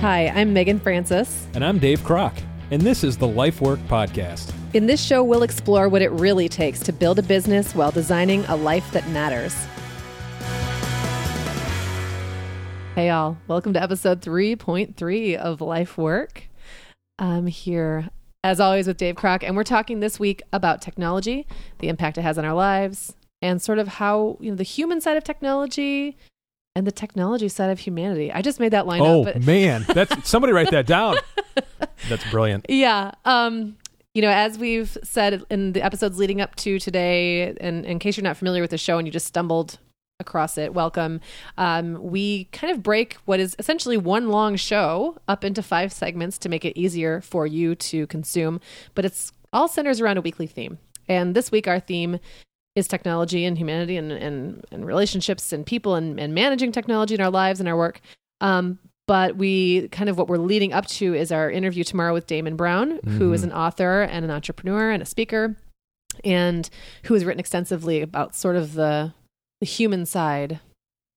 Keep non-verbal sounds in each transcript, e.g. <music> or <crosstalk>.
Hi, I'm Megan Francis. And I'm Dave Kroc, and this is the Life Work Podcast. In this show, we'll explore what it really takes to build a business while designing a life that matters. Hey, y'all. Welcome to episode 3.3 of Life Work. I'm here, as always, with Dave Kroc, and we're talking this week about technology, the impact it has on our lives, and sort of how, you know, the human side of technology and the technology side of humanity. I just made that line oh, up. but- man. <laughs> That's somebody write that down. That's brilliant. Yeah. Um, you know, as we've said in the episodes leading up to today, and in case you're not familiar with the show and you just stumbled across it, welcome. Um, we kind of break what is essentially one long show up into five segments to make it easier for you to consume, but it's all centers around a weekly theme. And this week, our theme is technology and humanity and, and, and relationships and people and, and managing technology in our lives and our work. Um, but we kind of what we're leading up to is our interview tomorrow with Damon Brown, who is Mhm. an author and an entrepreneur and a speaker, and who has written extensively about sort of the the human side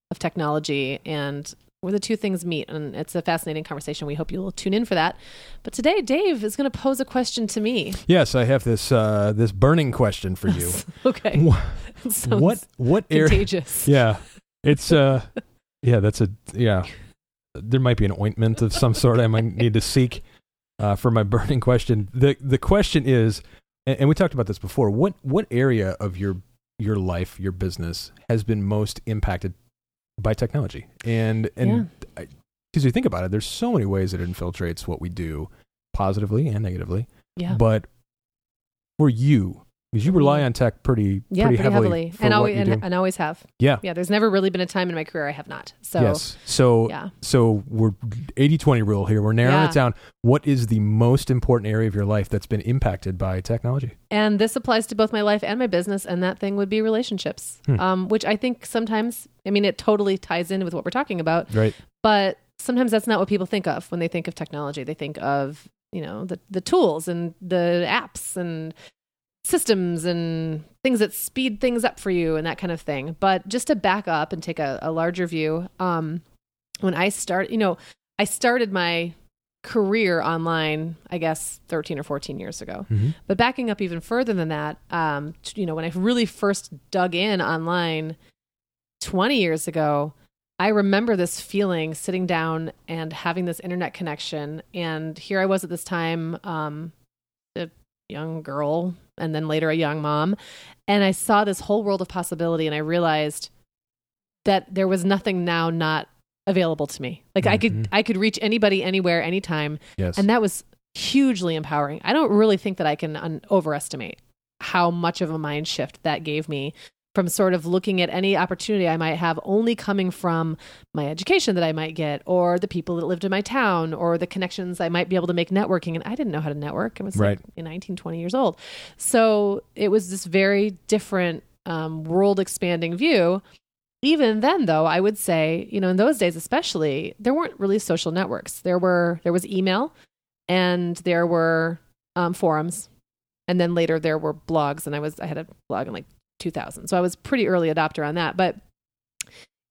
of technology and where the two things meet. And it's a fascinating conversation. We hope you'll tune in for that. But today, Dave is going to pose a question to me. Yes, I have this uh, this burning question for you. <laughs> okay. Wha- <laughs> It sounds what what area? contagious. Yeah, it's uh, <laughs> yeah, that's a yeah. There might be an ointment of some sort I might need to seek uh, for my burning question. the The question is, and, and we talked about this before. What what area of your your life, your business, has been most impacted by technology? And and because you think about it, there's so many ways that it infiltrates what we do, positively and negatively. Yeah. But for you, because you rely Mhm. on tech pretty yeah, pretty, pretty, heavily, for and always and, and always have. yeah. Yeah, there's never really been a time in my career I have not. So yes. So yeah, so we're 80-20 rule here. We're narrowing Yeah. it down. What is the most important area of your life that's been impacted by technology? and this applies to both my life and my business, and that thing would be relationships, Hmm. um, which I think sometimes, I mean, it totally ties in with what we're talking about, Right. but sometimes that's not what people think of when they think of technology. They think of you know the the tools and the apps and systems and things that speed things up for you and that kind of thing. But just to back up and take a, a larger view, um, when I start, you know, I started my career online, I guess, 13 or 14 years ago. Mhm. But backing up even further than that, um, t- you know, when I really first dug in online 20 years ago, I remember this feeling sitting down and having this internet connection. And here I was at this time, um, a young girl, and then later a young mom. And I saw this whole world of possibility, and I realized that there was nothing now not available to me. Like I could, Mhm. I could reach anybody, anywhere, anytime, Yes. and that was hugely empowering. I don't really think that I can un- overestimate how much of a mind shift that gave me from sort of looking at any opportunity I might have only coming from my education that I might get, or the people that lived in my town, or the connections I might be able to make networking. And I didn't know how to network. I was Right. like 19, 20 years old. So it was this very different um, world expanding view. Even then, though, I would say, you know, in those days especially, there weren't really social networks. There were there was email, and there were um, forums, and then later there were blogs. And I was I had a blog in like 2000, so I was pretty early adopter on that. But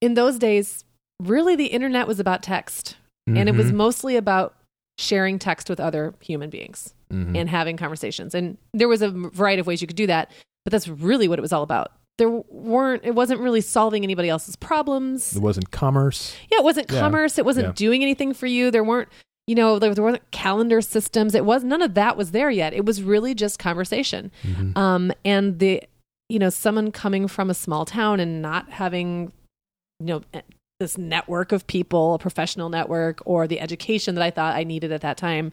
in those days, really, the internet was about text, and it was Mhm. mostly about sharing text with other human beings Mhm. and having conversations. And there was a variety of ways you could do that, but that's really what it was all about. There weren't, it wasn't really solving anybody else's problems. It wasn't commerce. Yeah, it wasn't Yeah. commerce. It wasn't Yeah. doing anything for you. There weren't, you know, there, there weren't calendar systems. It was none of that was there yet. It was really just conversation. Mhm. Um, and the, you know, someone coming from a small town and not having, you know, eh, this network of people, a professional network, or the education that I thought I needed at that time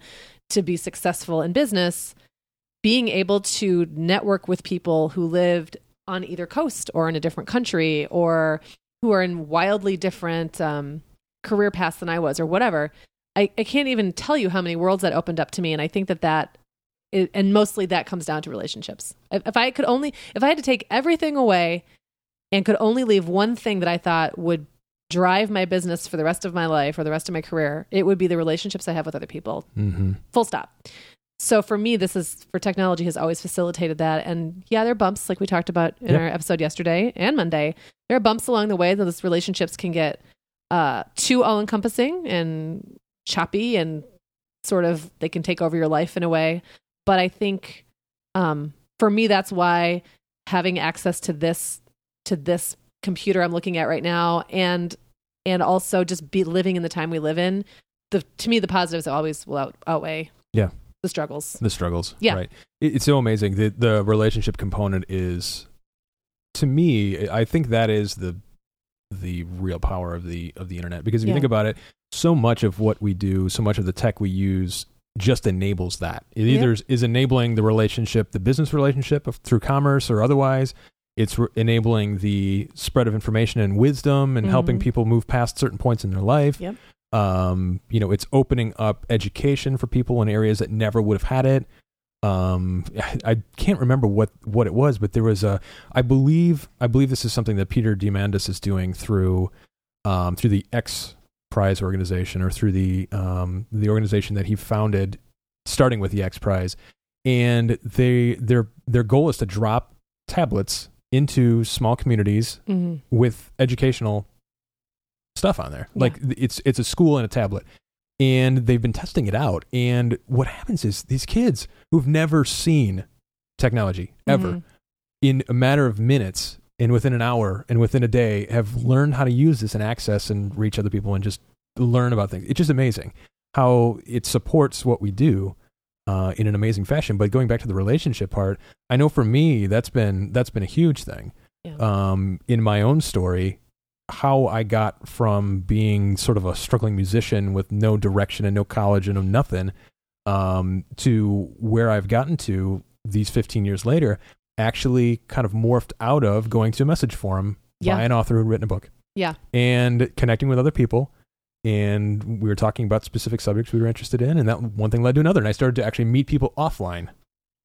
to be successful in business, being able to network with people who lived on either coast or in a different country or who are in wildly different um, career paths than I was or whatever. I, I can't even tell you how many worlds that opened up to me. And I think that that, i- and mostly that comes down to relationships. If, if I could only, if I had to take everything away and could only leave one thing that I thought would drive my business for the rest of my life or the rest of my career, it would be the relationships I have with other people. Mhm. Full stop. So for me, this is for technology has always facilitated that. And yeah, there are bumps like we talked about in Yeah. our episode yesterday and Monday. There are bumps along the way that those relationships can get uh, too all encompassing and choppy and sort of they can take over your life in a way. But I think um, for me, that's why having access to this to this computer I'm looking at right now, and and also just be living in the time we live in. The to me, the positives always will out, outweigh Yeah. the struggles. the struggles. Yeah. Right. It, it's so amazing. The the relationship component is to me, I think that is the the real power of the of the internet. Because if you Yeah. think about it, so much of what we do, so much of the tech we use just enables that. It Yeah. either is enabling the relationship, the business relationship of, through commerce or otherwise. It's re- enabling the spread of information and wisdom and helping Mhm. people move past certain points in their life. Yep. Um, you know, it's opening up education for people in areas that never would have had it. Um, I, I can't remember what, what it was, but there was a, I believe, I believe this is something that Peter Diamandis is doing through, um, through the X Prize organization or through the, um, the organization that he founded, starting with the X Prize, and they, their, their goal is to drop tablets into small communities hmm with educational stuff on there. Yeah. Like it's it's a school and a tablet. And they've been testing it out. And what happens is these kids who've never seen technology ever Mhm. in a matter of minutes and within an hour and within a day have learned how to use this and access and reach other people and just learn about things. It's just amazing how it supports what we do uh, in an amazing fashion. But going back to the relationship part, I know for me that's been that's been a huge thing Yeah. um, in my own story how I got from being sort of a struggling musician with no direction and no college and no nothing um, to where I've gotten to these 15 years later, actually kind of morphed out of going to a message forum Yeah. by an author who'd written a book. Yeah. And connecting with other people. And we were talking about specific subjects we were interested in. And that one thing led to another. And I started to actually meet people offline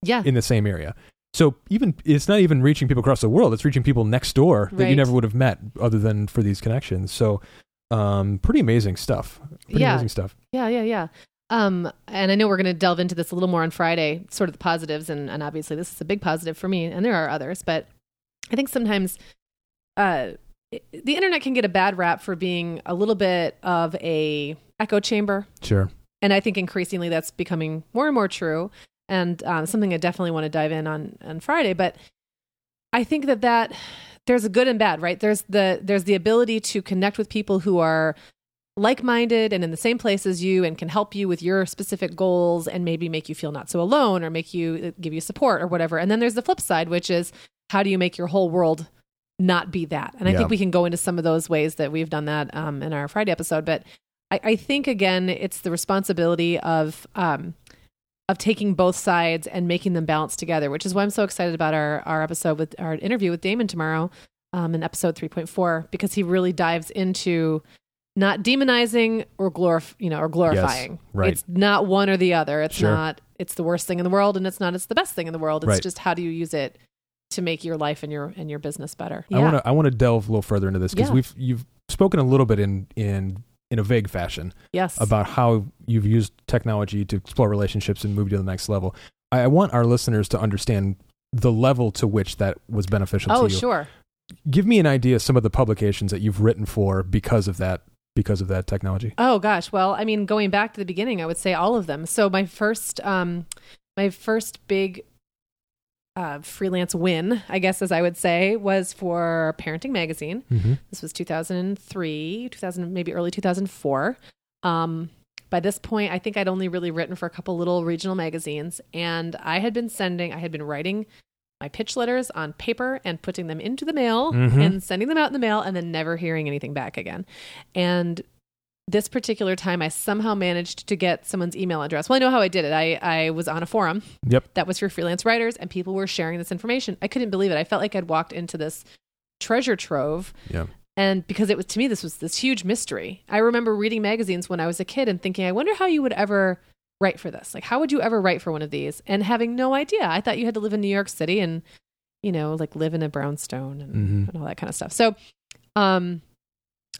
Yeah. in the same area. So even it's not even reaching people across the world; it's reaching people next door that you never would have met other than for these connections. So, um, pretty amazing stuff. Pretty Yeah. amazing stuff. Yeah, yeah, yeah. Um, and I know we're going to delve into this a little more on Friday, sort of the positives, and, and obviously this is a big positive for me, and there are others, but I think sometimes uh, the internet can get a bad rap for being a little bit of a echo chamber, Sure. and I think increasingly that's becoming more and more true, and um, something I definitely want to dive in on on Friday. But I think that that there's a good and bad, right? There's the there's the ability to connect with people who are like-minded and in the same place as you and can help you with your specific goals and maybe make you feel not so alone or make you uh, give you support or whatever. And then there's the flip side which is how do you make your whole world not be that? And i Yeah. think we can go into some of those ways that we've done that um, in our friday episode. But I, I think again it's the responsibility of um, of taking both sides and making them balance together which is why i'm so excited about our our episode with our interview with damon tomorrow um, in episode 3.4 because he really dives into not demonizing or glorif- you know or glorifying right. it's not one or the other it's Sure. not it's the worst thing in the world and it's not it's the best thing in the world it's Right. just how do you use it to make your life and your and your business better I want to I want to delve a little further into this because Yeah. we've you've spoken a little bit in in in a vague fashion yes about how you've used technology to explore relationships and move you to the next level. I, I want our listeners to understand the level to which that was beneficial oh to you. sure Give me an idea of some of the publications that you've written for because of that because of that technology. Oh gosh, well, I mean, going back to the beginning, I would say all of them. So my first, um, my first big uh, freelance win, I guess, as I would say, was for Parenting Magazine. Mm-hmm. This was 2003, 2000, maybe early 2004. Um, by this point, I think I'd only really written for a couple little regional magazines, and I had been sending, I had been writing my pitch letters on paper and putting them into the mail Mhm. and sending them out in the mail, and then never hearing anything back again. And this particular time, I somehow managed to get someone's email address. Well, I know how I did it. I, I was on a forum Yep. that was for freelance writers, and people were sharing this information. I couldn't believe it. I felt like I'd walked into this treasure trove Yeah. and because it was to me this was this huge mystery i remember reading magazines when i was a kid and thinking i wonder how you would ever write for this? Like how would you ever write for one of these? And having no idea. I thought you had to live in new york city and you know like live in a brownstone and, Mhm. and all that kind of stuff. So um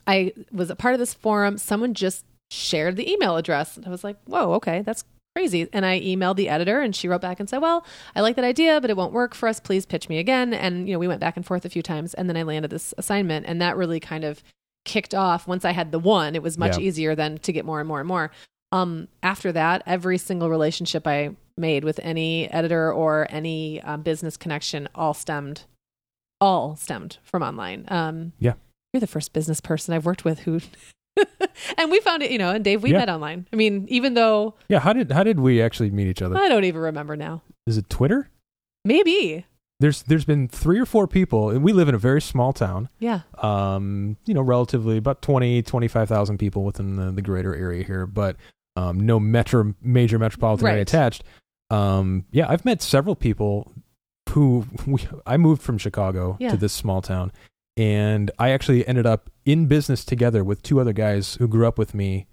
i was a part of this forum. Someone just shared the email address. And i was like whoa okay that's crazy. And i emailed the editor and she wrote back and said well i like that idea but it won't work for us. Please pitch me again. And you know we went back and forth a few times and then i landed this assignment and that really kind of kicked off. Once i had the one it was much Yeah. easier then to get more and more and more Um, after that, every single relationship I made with any editor or any um, business connection all stemmed, all stemmed from online. Um, Yeah. you're the first business person I've worked with who, <laughs> and we found it, you know, and Dave, we Yeah. met online. I mean, even though Yeah, how did how did we actually meet each other? I don't even remember now. Is it Twitter? Maybe, There's there's been three or four people, and we live in a very small town. yeah, Um, you know, relatively about 20, 25,000 people within the, the greater area here, but um, no metro major metropolitan area attached. Um, yeah, I've met several people who <laughs> we, I moved from Chicago Yeah. to this small town, and I actually ended up in business together with two other guys who grew up with me,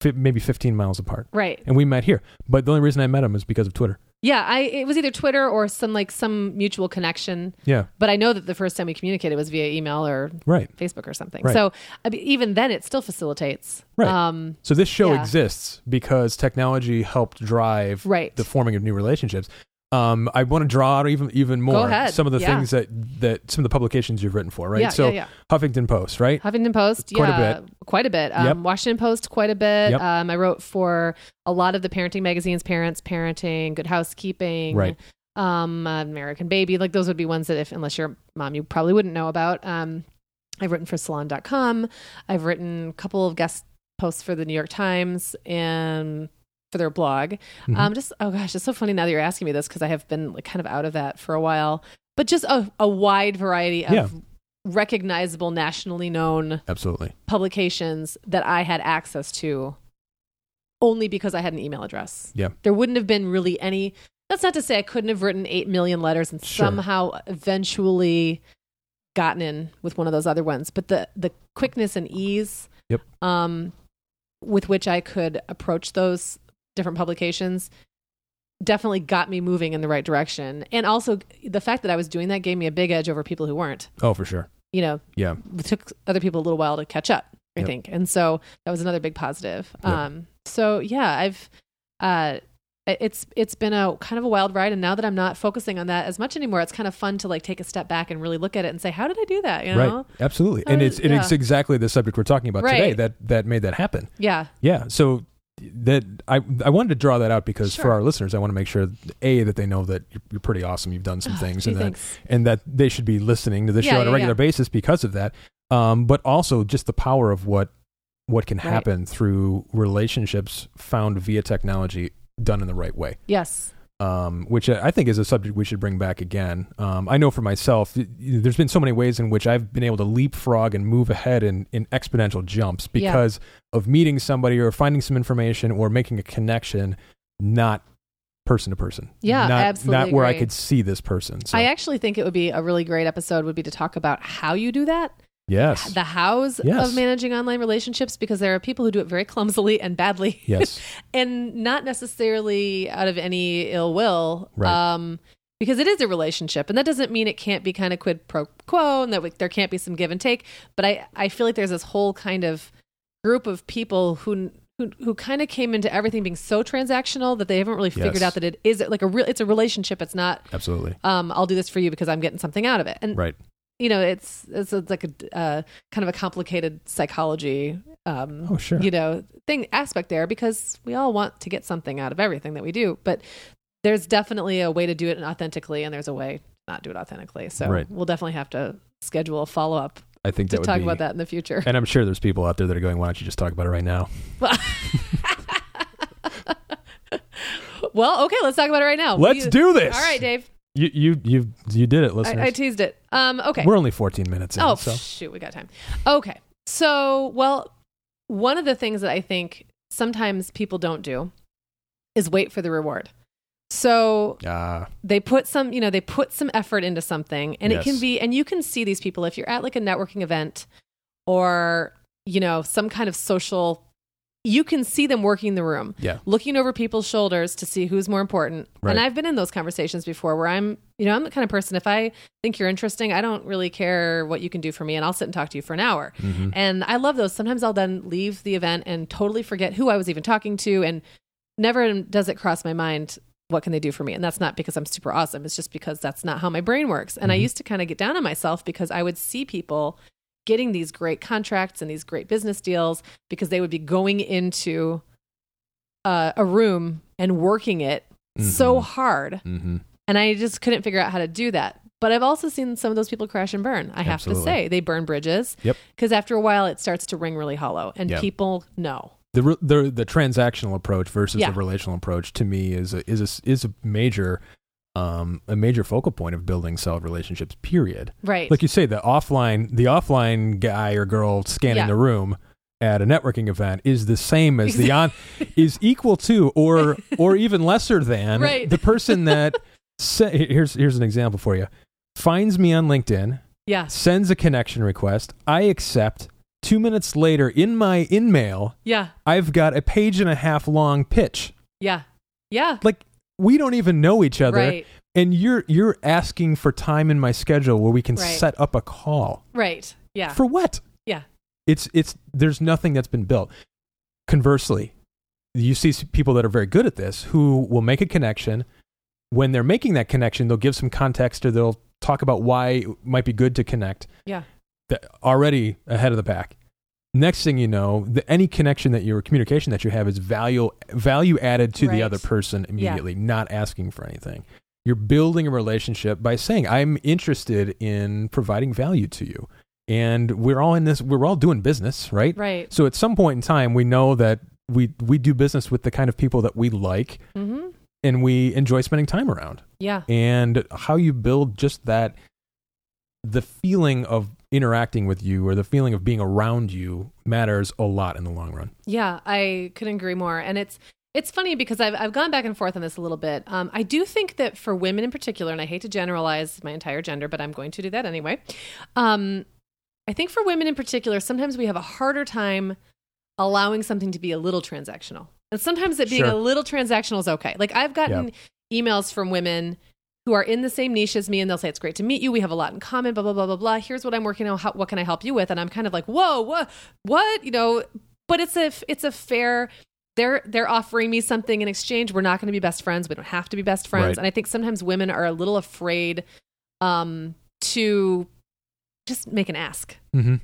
fi- maybe 15 miles apart, right. and we met here. But the only reason I met them is because of Twitter. Yeah, I it was either Twitter or some like some mutual connection. Yeah, But I know that the first time we communicated was via email or right. Facebook or something. Right. So I mean, even then, it still facilitates. Right. Um, So this show Yeah. exists because technology helped drive right. the forming of new relationships. Um, I want to draw out even even more some of the Yeah. things that that some of the publications you've written for, right? Yeah, so yeah, yeah. Huffington Post, right? Huffington Post, Quite a bit, quite a bit. Um, Yep. Washington Post, quite a bit. Yep. Um, I wrote for a lot of the parenting magazines, Parents, Parenting, Good Housekeeping, Right. um, American Baby. Like those would be ones that, if unless you're a mom, you probably wouldn't know about. Um, I've written for Salon.com. I've written a couple of guest posts for the New York Times and for their blog. Mhm. Um, just oh gosh, it's so funny now that you're asking me this because I have been like kind of out of that for a while. But just a, a wide variety of Yeah. recognizable, nationally known Absolutely. publications that I had access to only because I had an email address. Yeah. There wouldn't have been really any. That's not to say I couldn't have written 8 million letters and Sure. somehow eventually gotten in with one of those other ones, but the the quickness and ease Yep. um with which I could approach those different publications definitely got me moving in the right direction. And also the fact that I was doing that gave me a big edge over people who weren't. Oh, for sure. You know, Yeah. it took other people a little while to catch up i Yep. think and so that was another big positive Yep. um so yeah i've uh it's it's been a kind of a wild ride and now that i'm not focusing on that as much anymore it's kind of fun to like take a step back and really look at it and say how did i do that you know Right. Absolutely. How and did- it's and it's exactly the subject we're talking about today that that made that happen. yeah Yeah. So that I I wanted to draw that out because for our listeners, I want to make sure a that they know that you're, you're pretty awesome. You've done some Oh, things, gee, and that thanks. and that they should be listening to the Yeah, show on a regular yeah. basis because of that. Um, but also just the power of what what can Right. happen through relationships found via technology done in the right way. yes Um, which I think is a subject we should bring back again. Um, I know for myself, there's been so many ways in which I've been able to leapfrog and move ahead in, in exponential jumps Yeah. because of meeting somebody or finding some information or making a connection, not person to person. Yeah, not, absolutely Not where I could see this person. So, i actually think it would be a really great episode would be to talk about how you do that yes. the hows Yes. of managing online relationships because there are people who do it very clumsily and badly yes. <laughs> and not necessarily out of any ill will Right. um because it is a relationship and that doesn't mean it can't be kind of quid pro quo and that we, there can't be some give and take but i i feel like there's this whole kind of group of people who who, who kind of came into everything being so transactional that they haven't really figured Yes. out that it is like a real it's a relationship it's not Absolutely. um i'll do this for you because i'm getting something out of it and Right. You know it's it's, it's like a uh, kind of a complicated psychology um Oh, sure. you know thing aspect there because we all want to get something out of everything that we do but there's definitely a way to do it authentically and there's a way to not do it authentically so Right. we'll definitely have to schedule a follow-up I think to talk be, about that in the future And I'm sure there's people out there that are going, why don't you just talk about it right now? <laughs> well okay let's talk about it right now Let's We- do this. all right dave You you you you did it, listeners. I, I teased it um okay We're only 14 minutes in. Oh, so. shoot, we got time. Okay. So, well, one of the things that I think sometimes people don't do is wait for the reward. So Ah, they put some, you know, they put some effort into something and it can be, and you can see these people if you're at like a networking event or, you know, some kind of social, you can see them working the room yeah. looking over people's shoulders to see who's more important. Right. And I've been in those conversations before where I'm, you know, I'm the kind of person, if I think you're interesting, I don't really care what you can do for me and I'll sit and talk to you for an hour. Mhm. And I love those. Sometimes I'll then leave the event and totally forget who I was even talking to. And never does it cross my mind, what can they do for me? And that's not because I'm super awesome. It's just because that's not how my brain works. And I Mhm. used to kind of get down on myself because I would see people getting these great contracts and these great business deals because they would be going into uh, a room and working it so Mhm. hard. Mm-hmm. And I just couldn't figure out how to do that. But I've also seen some of those people crash and burn. I have Absolutely. to say, they burn bridges. Yep. Because after a while, it starts to ring really hollow, and Yep. people know. The, the the transactional approach versus Yeah. the relational approach to me is a, is a, is a major um, a major focal point of building solid relationships. Period. Right. Like you say, the offline the offline guy or girl scanning Yeah. the room at a networking event is the same as the on is equal to or <laughs> or even lesser than Right. the person that sa- here's here's an example for you finds me on LinkedIn yeah. sends a connection request I accept two minutes later in my in mail Yeah. I've got a page and a half long pitch Yeah. Yeah. like we don't even know each other Right. and you're you're asking for time in my schedule where we can Right. set up a call Right. Yeah. for what Yeah. it's it's there's nothing that's been built conversely you see people that are very good at this who will make a connection when they're making that connection they'll give some context or they'll talk about why it might be good to connect Yeah. already ahead of the pack next thing you know the, any connection that your communication that you have is value value added to the other person immediately not asking for anything you're building a relationship by saying i'm interested in providing value to you and we're all in this we're all doing business right Right. so at some point in time we know that we we do business with the kind of people that we like Mm-hmm. and we enjoy spending time around Yeah. and how you build just that the feeling of interacting with you or the feeling of being around you matters a lot in the long run Yeah, I couldn't agree more. And it's it's funny because I've I've gone back and forth on this a little bit. Um, I do think that for women in particular, and I hate to generalize my entire gender, but I'm going to do that anyway. Um, I think for women in particular, sometimes we have a harder time allowing something to be a little transactional, and sometimes it being Sure. a little transactional is okay. Like I've gotten emails from women who are in the same niche as me and they'll say it's great to meet you. We have a lot in common blah blah blah blah blah. Here's what i'm working on. How, what can i help you with? And i'm kind of like whoa what what? You know but it's a it's a fair they're they're offering me something in exchange. We're not going to be best friends. We don't have to be best friends. Right. and i think sometimes women are a little afraid um to just make an ask. Mm-hmm.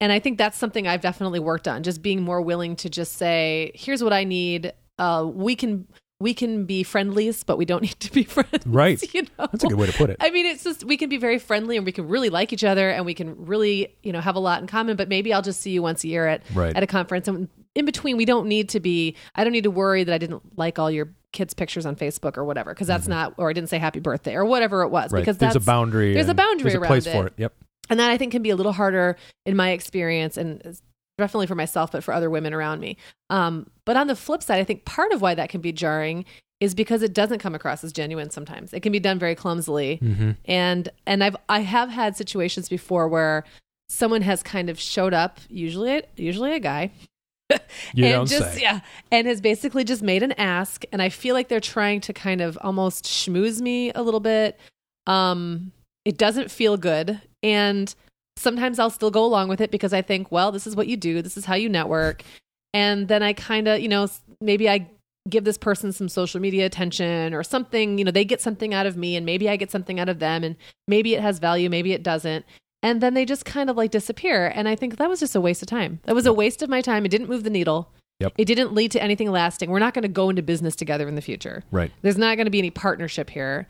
and I think that's something I've definitely worked on, just being more willing to just say, here's what I need. Uh, we can we can be friendlies, but we don't <laughs> need to be friends. Right. You know? that's a good way to put it <laughs> I mean, it's just we can be very friendly and we can really like each other and we can really, you know, have a lot in common. But maybe I'll just see you once a year at right at a conference. And in between, we don't need to be. I don't need to worry that I didn't like all your kids' pictures on Facebook or whatever, because that's not, or I didn't say happy birthday or whatever it was. Mm-hmm. right Because there's a boundary there's a boundary there's a around place it. for it yep and that I think can be a little harder in my experience and definitely for myself, but for other women around me. Um, but on the flip side, I think part of why that can be jarring is because it doesn't come across as genuine sometimes. It can be done very clumsily. mm-hmm. And and I've I have had situations before where someone has kind of showed up, usually usually a guy, you and don't just say yeah, and has basically just made an ask, and I feel like they're trying to kind of almost schmooze me a little bit. Um, it doesn't feel good, and sometimes I'll still go along with it because I think, well, this is what you do, this is how you network, and then I kind of, you know, maybe I give this person some social media attention or something, you know, they get something out of me, and maybe I get something out of them, and maybe it has value, maybe it doesn't. And then they just kind of like disappear. And I think that was just a waste of time. That was a waste of my time. It didn't move the needle. Yep. It didn't lead to anything lasting. We're not going to go into business together in the future. right There's not going to be any partnership here.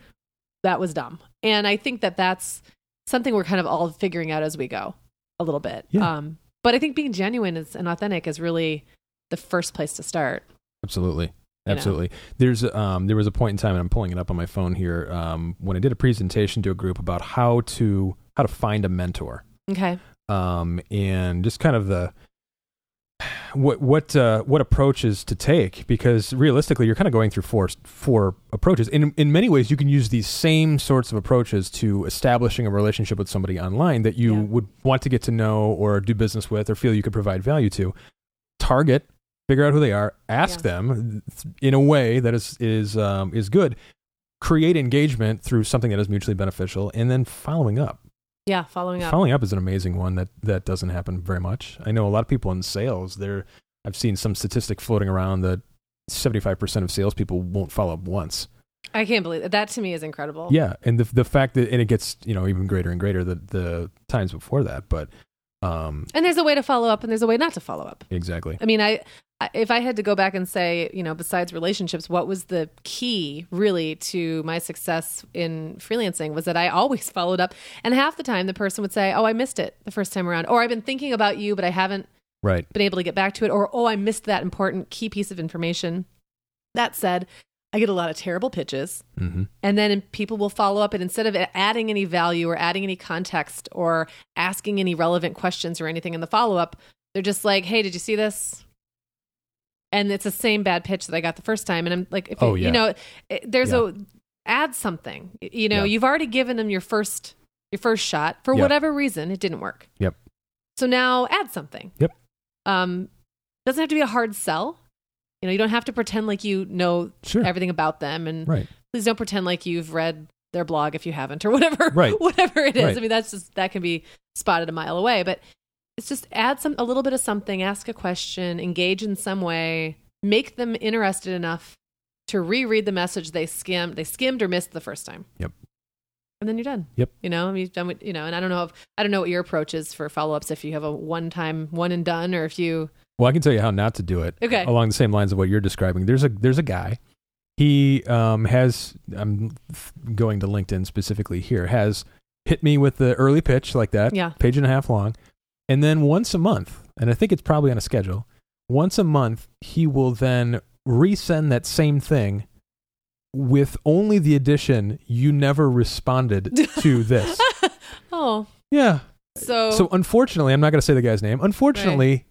That was dumb. And I think that that's something we're kind of all figuring out as we go a little bit. Yeah. Um, but I think being genuine is, and authentic is really the first place to start. Absolutely. You know. Absolutely. There's um there was a point in time and I'm pulling it up on my phone here um when I did a presentation to a group about how to how to find a mentor. Okay. Um and just kind of the what what uh, what approaches to take? Because realistically you're kind of going through four four approaches. In in many ways you can use these same sorts of approaches to establishing a relationship with somebody online that you Yeah. would want to get to know or do business with or feel you could provide value to. Target figure out who they are ask Yeah. them in a way that is is um, is good. Create engagement through something that is mutually beneficial and then following up Yeah. Following up. Following up is an amazing one that that doesn't happen very much. I know a lot of people in sales. They're I've seen some statistic floating around that seventy five percent of salespeople won't follow up once. I can't believe that. That to me is incredible. Yeah, and the the fact that and it gets you know even greater and greater the the times before that. But um, And there's a way to follow up and there's a way not to follow up. exactly. I mean, I- if I had to go back and say, you know, besides relationships, what was the key really to my success in freelancing was that I always <laughs> followed up. And half the time the person would say, Oh, I missed it the first time around. Or I've been thinking about you, but I haven't Right. been able to get back to it. Or, Oh, I missed that important key piece of information. That said, I get a lot of terrible pitches. hmm And then people will follow up, and instead of adding any value or adding any context or asking any relevant questions or anything in the follow up, they're just like, "Hey, did you see this?" And it's the same bad pitch that I got the first time. And I'm like, if Oh, it- yeah. you know, it, there's Yeah. a add something. You know, Yeah. you've already given them your first your first shot for Yep. whatever reason it didn't work. Yep. So now add something. Yep. Um, doesn't have to be a hard sell. You know, you don't have to pretend like you know Sure. everything about them and Right. please don't pretend like you've read their blog if you haven't or <laughs> whatever Right. whatever it is Right. i mean that's just that can be spotted a mile away but it's just add some a little bit of something ask a question engage in some way make them interested enough to reread the message they skimmed they skimmed or missed the first time Yep. and then you're done Yep. you know you've done what you know and i don't know if i don't know what your approach is for follow-ups if you have a one time one and done or if you Well, I can tell you how not to do it. Okay. Along the same lines of what you're describing. There's a there's a guy. He um, has. I'm going to LinkedIn specifically here. Has hit me with the early pitch like that. yeah Page and a half long, and then once a month, and I think it's probably on a schedule. Once a month, he will then resend that same thing with only the addition you never responded <laughs> to this. <laughs> oh Yeah. so, So unfortunately, I'm not going to say the guy's name. Unfortunately,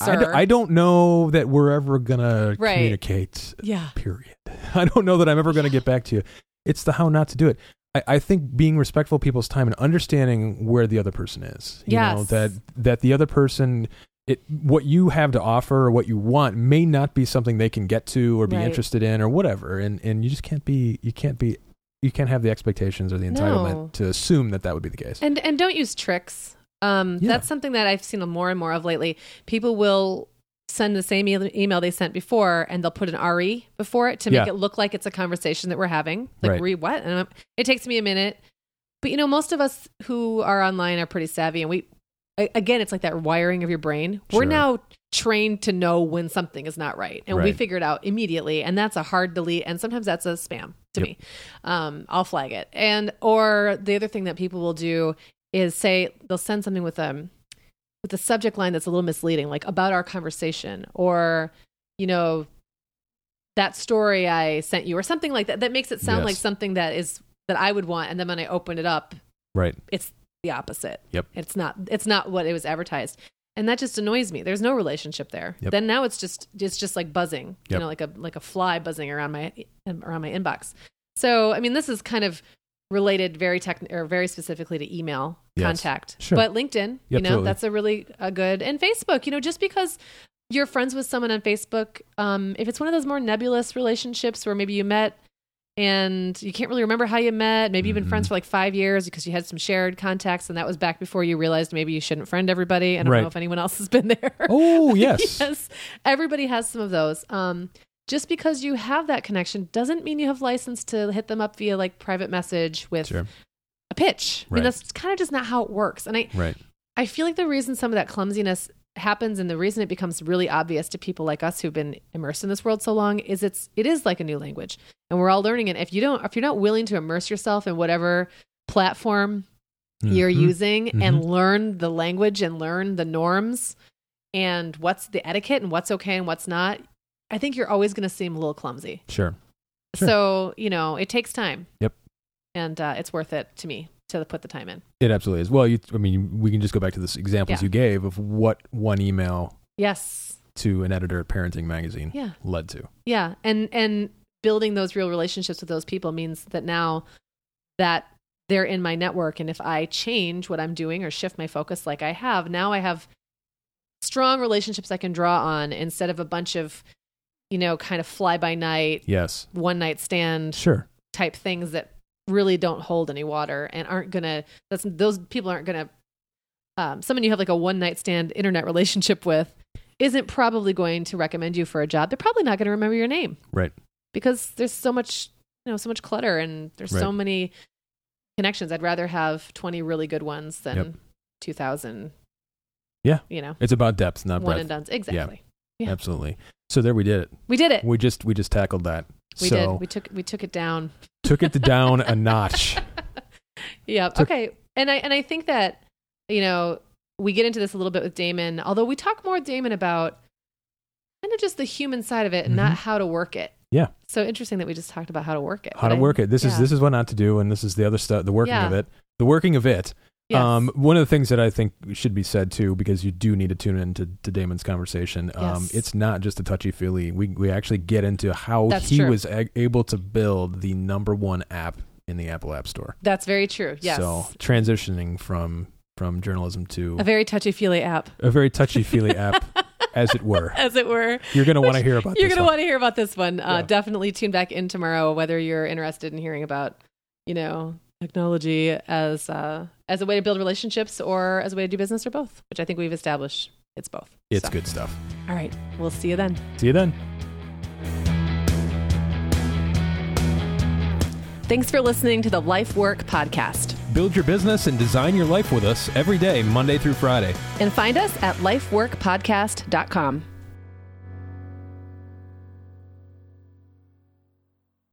I, d- sir. I don't know that we're ever going to communicate, yeah period. <laughs> I don't know that I'm ever going to get back to you. It's the how not to do it. I, I think being respectful of people's time and understanding where the other person is. You know, Yes. that, that the other person, it, what you have to offer or what you want may not be something they can get to or be Right. interested in or whatever. And, and you just can't be, you can't be, you can't have the expectations or the entitlement No. to assume that that would be the case. And and don't use tricks. Um, Yeah. That's something that I've seen more and more of lately. People will send the same e- email they sent before, and they'll put an re before it to make Yeah. it look like it's a conversation that we're having. Like Right. re what? And I'm, it takes me a minute. But you know, most of us who are online are pretty savvy, and we again, it's like that wiring of your brain. We're Sure. now trained to know when something is not right, and we figure it out immediately. And that's a hard delete, and sometimes that's a spam to Yep. me. Um, I'll flag it. And or the other thing that people will do is say they'll send something with um with a subject line that's a little misleading, like about our conversation, or you know that story I sent you, or something like that. That makes it sound Yes. like something that is that I would want, and then when I open it up, Right. it's the opposite. Yep. It's not it's not what it was advertised. And that just annoys me. There's no relationship there. Yep. Then now it's just it's just like buzzing, you know, like a like a fly buzzing around my around my inbox. So, I mean, this is kind of related very tech or very specifically to email Yes. contact. Sure. But LinkedIn, Yeah, you know, absolutely. that's a really a good and Facebook, you know, just because you're friends with someone on Facebook, um, if it's one of those more nebulous relationships where maybe you met and you can't really remember how you met, maybe you've been friends for like five years because you had some shared contacts, and that was back before you realized maybe you shouldn't friend everybody. I don't Right. know if anyone else has been there. Oh, <laughs> yes. yes, everybody has some of those. Um, just because you have that connection doesn't mean you have license to hit them up via like private message with Sure. a pitch. I mean, that's kind of just not how it works. And I, Right. I feel like the reason some of that clumsiness happens and the reason it becomes really obvious to people like us who've been immersed in this world so long is it's it is like a new language and we're all learning it. If you don't if you're not willing to immerse yourself in whatever platform you're Mhm. using and learn the language and learn the norms and what's the etiquette and what's okay and what's not, I think you're always going to seem a little clumsy. Sure. Sure. So, you know, it takes time. Yep. And uh, it's worth it to me to put the time in. It absolutely is. Well, you, I mean, we can just go back to the examples Yeah. you gave of what one email Yes. to an editor at Parenting Magazine Yeah. led to. Yeah, and and building those real relationships with those people means that now that they're in my network and if I change what I'm doing or shift my focus like I have, now I have strong relationships I can draw on instead of a bunch of you know, kind of fly by night, Yes. one night stand Sure. type things that really don't hold any water and aren't gonna that's those people aren't gonna um, someone you have like a one night stand internet relationship with isn't probably going to recommend you for a job they're probably not going to remember your name Right. because there's so much you know so much clutter and there's so many connections i'd rather have 20 really good ones than Yep. 2000 Yeah. you know It's about depth, not one breadth. and done exactly Yeah. absolutely. So there we did it. We did it. We just we just tackled that. We so did. We took we took it down. <laughs> took it down a <laughs> notch. Yep. Took- okay. And I and I think that you know we get into this a little bit with Damon, although we talk more with Damon about kind of just the human side of it and not Mhm. how to work it. Yeah. So interesting that we just talked about how to work it. How to I- work it. This is this is what not to do, and this is the other stuff. The working Yeah. of it. The working of it. Yes. Um, one of the things that I think should be said too, because you do need to tune into to Damon's conversation. Um, Yes. It's not just a touchy feely. We we actually get into how That's he true. was a- able to build the number one app in the Apple App Store. That's very true. Yes. So transitioning from from journalism to a very touchy feely app, a very touchy feely <laughs> app, as it were. as it were. You're going to want to hear about. <laughs> You're this going to want to hear about this one. Uh, Yeah. Definitely tune back in tomorrow, whether you're interested in hearing about, you know, technology as uh, as a way to build relationships or as a way to do business or both, which I think we've established it's both. It's So, good stuff. All right. We'll see you then. See you then. Thanks for listening to the Life Work Podcast. Build your business and design your life with us every day, Monday through Friday. And find us at lifeworkpodcast.com.